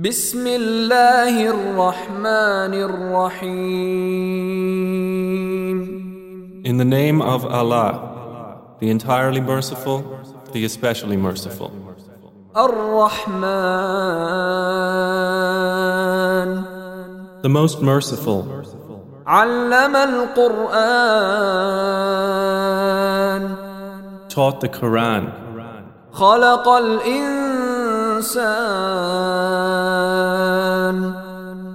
بسم الله الرحمن الرحيم In the name of Allah, the entirely merciful, the especially merciful. الرحمن The most merciful, علم القرآن taught the Quran, خلق الإنسان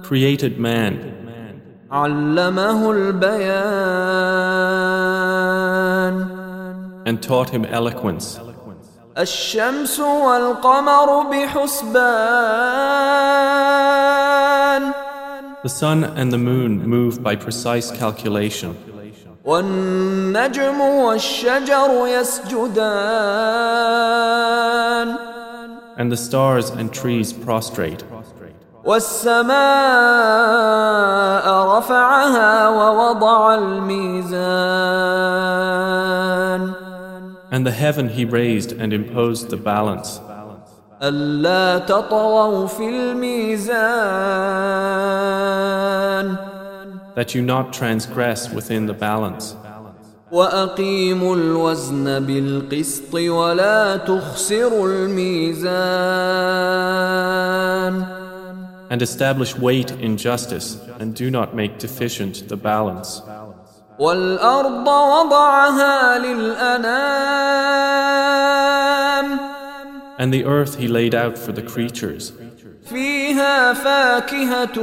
created man, علمه البيان and taught him eloquence. الشمس والقمر بحسبان The sun and the moon move by precise calculation, والنجم والشجر يسجدان and the stars and trees prostrate, والسماء رفعها ووضع الميزان and the heaven he raised and imposed the balance, ألا تطغوا في الميزان that you not transgress within the balance, وأقيموا الوزن بالقسط ولا تخسروا الميزان and establish weight in justice, and do not make deficient the balance. والأرض وضعها للأنام And the earth he laid out for the creatures, فيها فاكهة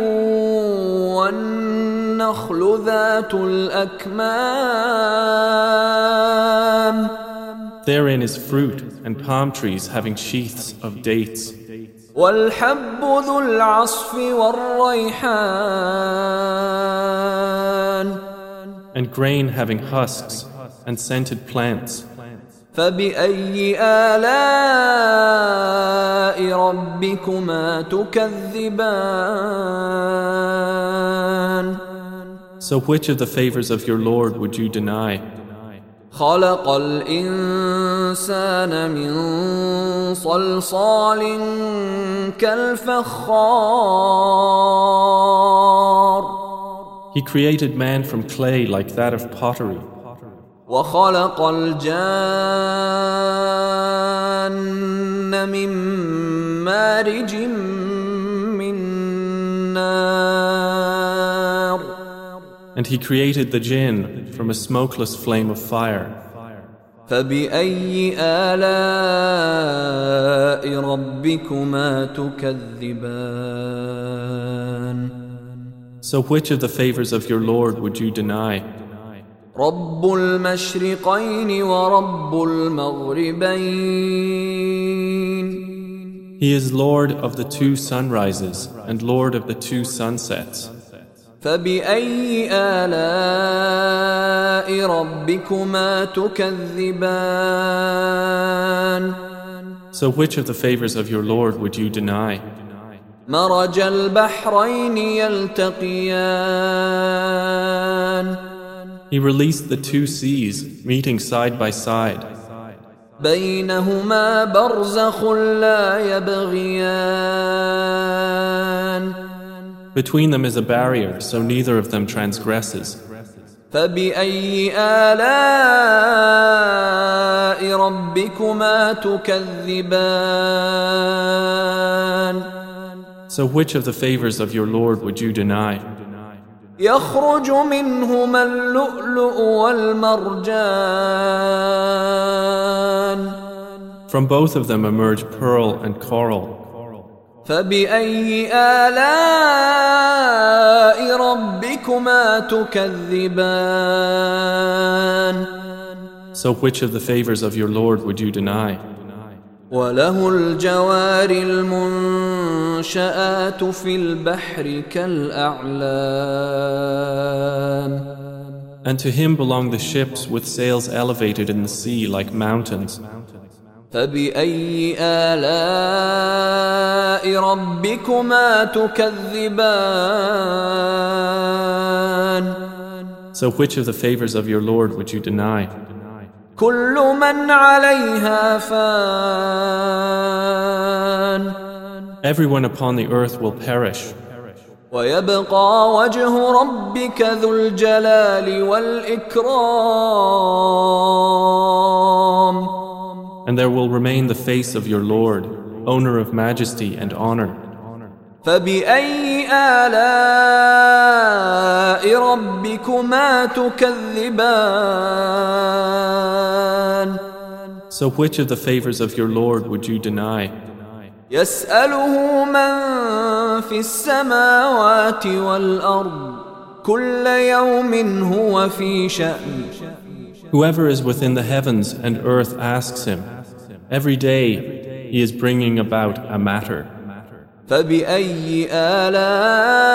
والنخل ذات الأكمام therein is fruit, and palm trees having sheaths of dates, والحب ذو العصف والريحان and grain having husks, and scented plants. فبأي آلاء ربكما تكذبان So, which of the favors of your Lord would you deny? خلق الإنسان من صلصال كالفخار He created man from clay like that of pottery, وخلق الجان من مارج من نار and he created the jinn from a smokeless flame of fire. فبأي آلاء ربكما تكذبان So, which of the favors of your Lord would you deny? رب المشرقين ورب المغربين He is Lord of the two sunrises and Lord of the two sunsets. فبأي آلاء ربكما تكذبان So, which of the favors of your Lord would you deny? مرج البحرين يلتقيان He released the two seas, meeting side by side. بينهما برزخ لا يبغيان Between them is a barrier, so neither of them transgresses. فبأي آلاء ربكما تكذبان So, which of the favors of your Lord would you deny? يخرج منهما اللؤلؤ والمرجان From both of them emerge pearl and coral. فبأي آلاء ربكما تكذبان So, which of the favors of your Lord would you deny? وله الجوار المنشآت في البحر كالأعلام And to him belong the ships with sails elevated in the sea like mountains. فبأي آلاء ربكما تكذبان So, which of the favors of your Lord would you deny? كل من عليها فان Everyone upon the earth will perish, ويبقى وجه ربك ذو الجلال والإكرام and there will remain the face of your Lord, owner of majesty and honor. فبأي آلاء ربكما تكذبان So which of the favors of your Lord would you deny? يسأله من في السماوات والأرض كل يوم هو في شأن Whoever is within the heavens and earth asks him. Every day he is bringing about a matter. فبأي آلاء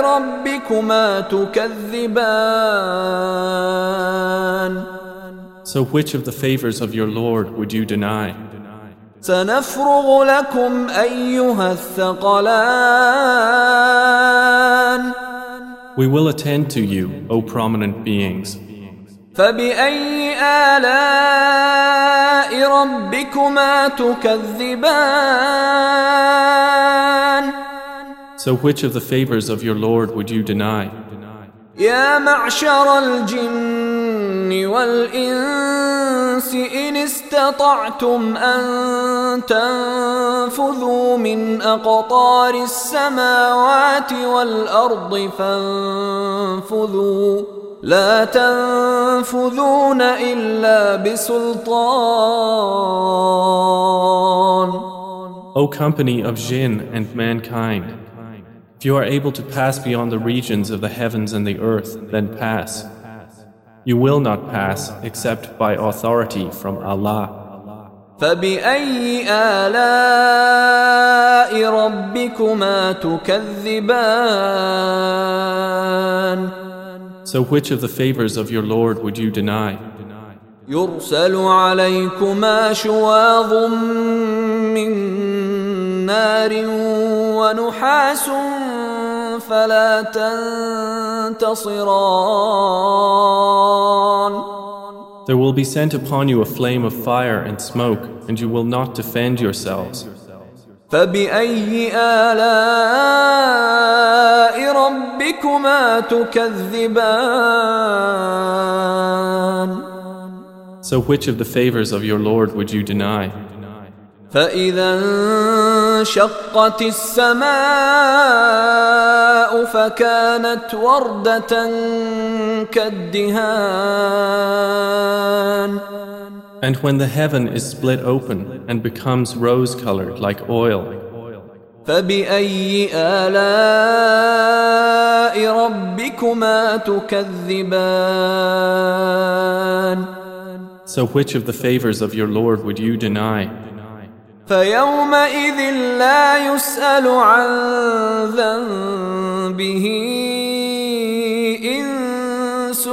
ربكما تكذبان So which of the favors of your Lord would you deny? سنفرغ لكم أيها الثقلان We will attend to you, O prominent beings. فبأي آلاء ربكما تكذبان So which of the favors of your Lord would you deny? يا معشر الجن والإنس إن استطعتم أن تنفذوا من أقطار السماوات والأرض فانفذوا لا تنفذون إلا بسلطان O company of jinn and mankind, if you are able to pass beyond the regions of the heavens and the earth, then pass. You will not pass except by authority from Allah. فبأي آلاء ربكما تكذبان So which of the favors of your Lord would you deny? يرسل عليكما شواظ من نار ونحاس فلا تنتصران There will be sent upon you a flame of fire and smoke, and you will not defend yourselves. فبأي آلاء ربكما تكذبان So which of the favors of your Lord would you deny? فإذا انشقت السماء فكانت وردة كالدهان And when the heaven is split open and becomes rose colored like oil, فبأي آلاء ربكما تكذبان so which of the favors of your Lord would you deny? فيومئذ لا يسأل عن ذنبه إنس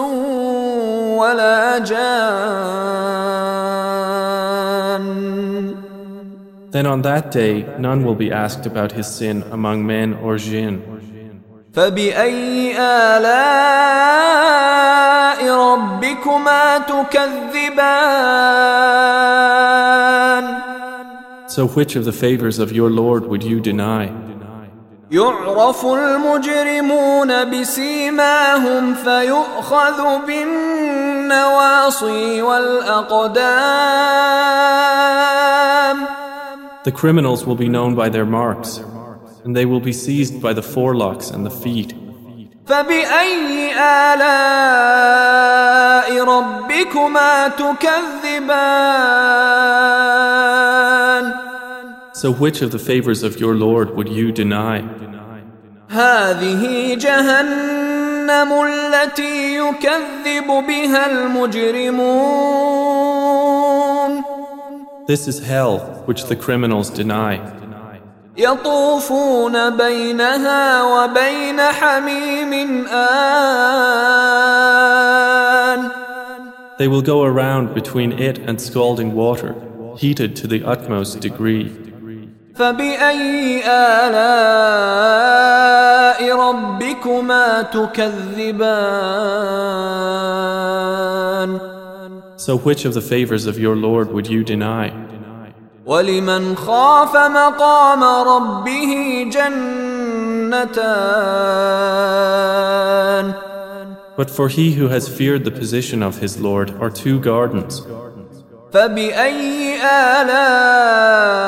ولا جان Then on that day none will be asked about his sin among men or jinn. فبأي آلاء ربكما تكذبان So which of the favors of your Lord would you deny? يعرف المجرمون بسيماهم فيؤخذ بالنواصي والأقدام The criminals will be known by their marks, and they will be seized by the forelocks and the feet. فبأي آلاء ربكما تكذبان So which of the favors of your Lord would you deny? هذه جهنم التي يكذب بها المجرمون This is hell which the criminals deny. يطوفون بينها وبين حميم آن They will go around between it and scalding water, heated to the utmost degree. فبأي آلاء ربكما تكذبان So which of the favors of your Lord would you deny? ولمن خاف مقام ربه جنتان But for he who has feared the position of his Lord are two gardens. فبأي آلاء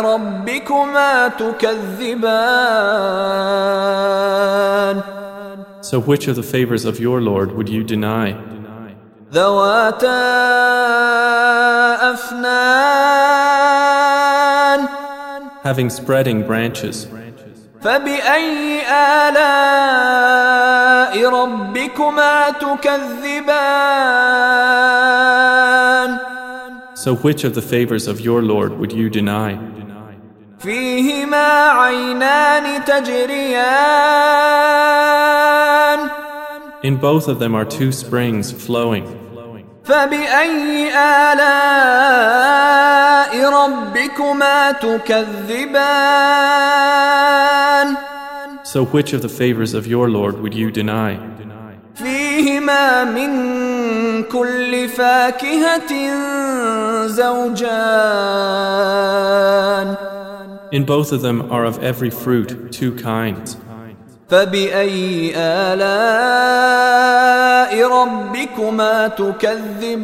ربكما تكذبان So which of the favors of your Lord would you deny? ذواتا أفنان Having spreading branches. فبأي آلاء ربكما تكذبان So which of the favors of your Lord would you deny? فيهما عينان تجريان In both of them are two springs flowing. فبأي آلاء ربكما تكذبان So which of the favors of your Lord would you deny? فيهما من كل فاكهة زوجان In both of them are of every fruit two kinds. فبأي آلاء ربكما تكذبان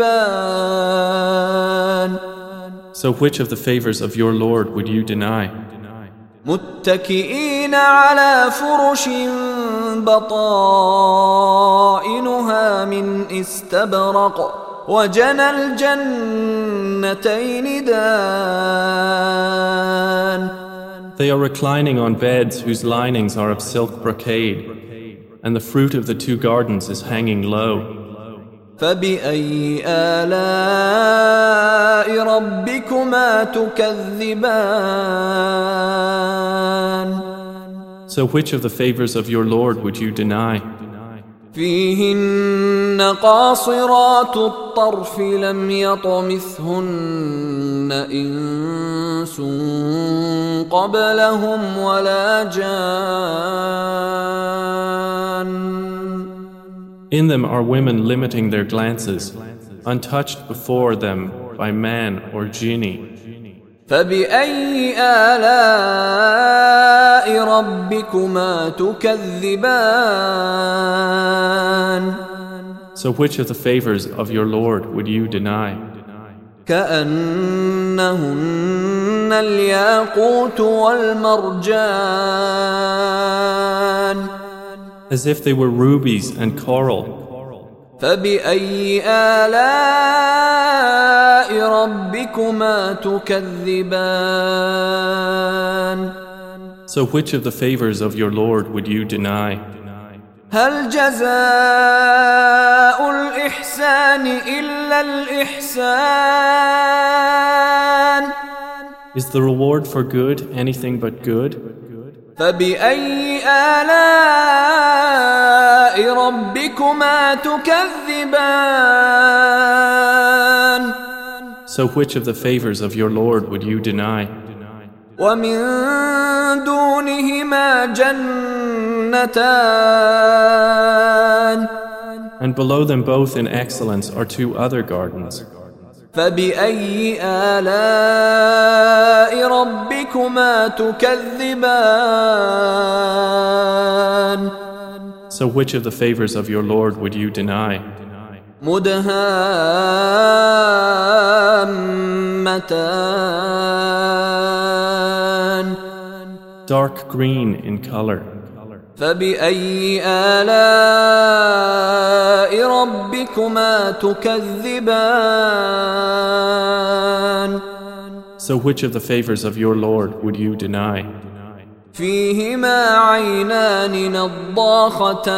So which of the favors of your Lord would you deny? متكئين على فرش بطائنها من استبرق وجنى الجنتين دان They are reclining on beds whose linings are of silk brocade, and the fruit of the two gardens is hanging low. فبأي آلاء ربكما تكذبان So which of the favors of your Lord would you deny? فيهن قاصرات الطرف لم يطمثهن انس قبلهم ولا جان In them are women limiting their glances, untouched before them by man or jinni. So which of the favors of your Lord would you deny? كأنهن الياقوت والمرجان As if they were rubies and coral. فبأي آلاء ربكما تكذبان So which of the favors of your Lord would you deny? هل جزاء الإحسان إلا الإحسان Is the reward for good anything but good? فبأي آلاء ربكما تكذبان So which of the favors of your Lord would you deny? ومن دونهما جنتان And below them both in excellence are two other gardens. فبأي آلاء ربكما تكذبان So which of the favors of your Lord would you deny? مدهامتان Dark green in color. فبأي آلاء ربكما تكذبان So which of the favors of your Lord would you deny? فيهما عينان نضاختان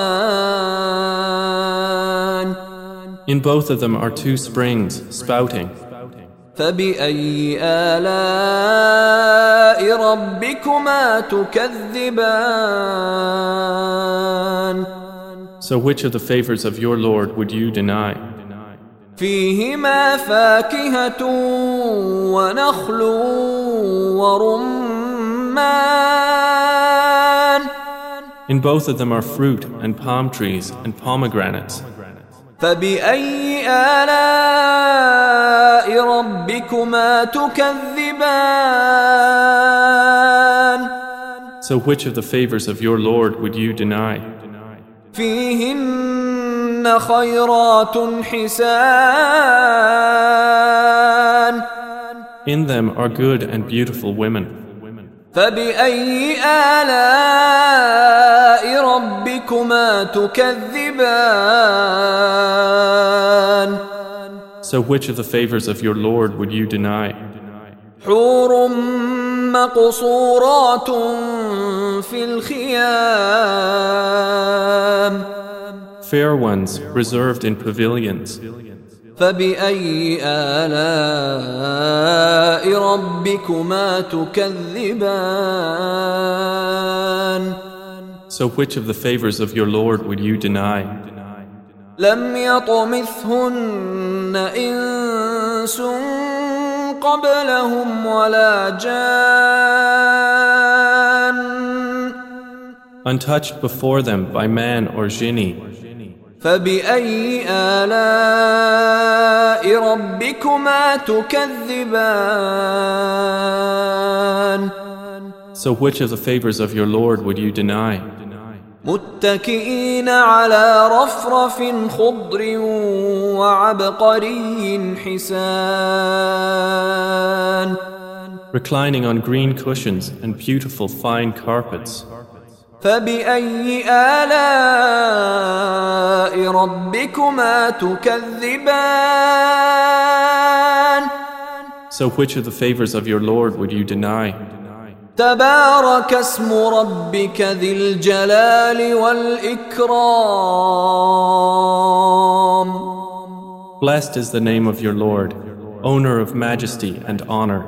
In both of them are two springs spouting. فبأي آلاء ربكما تكذبان So which of the favors of your Lord would you deny? فيهما فاكهة ونخل ورمان In both of them are fruit and palm trees and pomegranates. فبأي آلاء ربكما تكذبان So which of the favors of your Lord would you deny? فيهن خيرات حسان In them are good and beautiful women. فبأي آلاء ربكما تكذبان So which of the favors of your Lord would you deny? حور مقصورات في الخيام Fair ones reserved in pavilions. فبأي آلاء ربكما تكذبان So which of the favors of your Lord would you deny? لم يطمثهن إنس قبلهم ولا جان Untouched before them by man or genie. فبأي آلاء ربكما تكذبان So which of the favors of your Lord would you deny? متكئين على رفرف خضر وعبقري حسان Reclining on green cushions and beautiful fine carpets. فبأي آلاء ربكما تكذبان So which of the favors of your Lord would you deny? تبارك اسم ربك ذي الجلال والإكرام Blessed is the name of your Lord, owner of majesty and honor.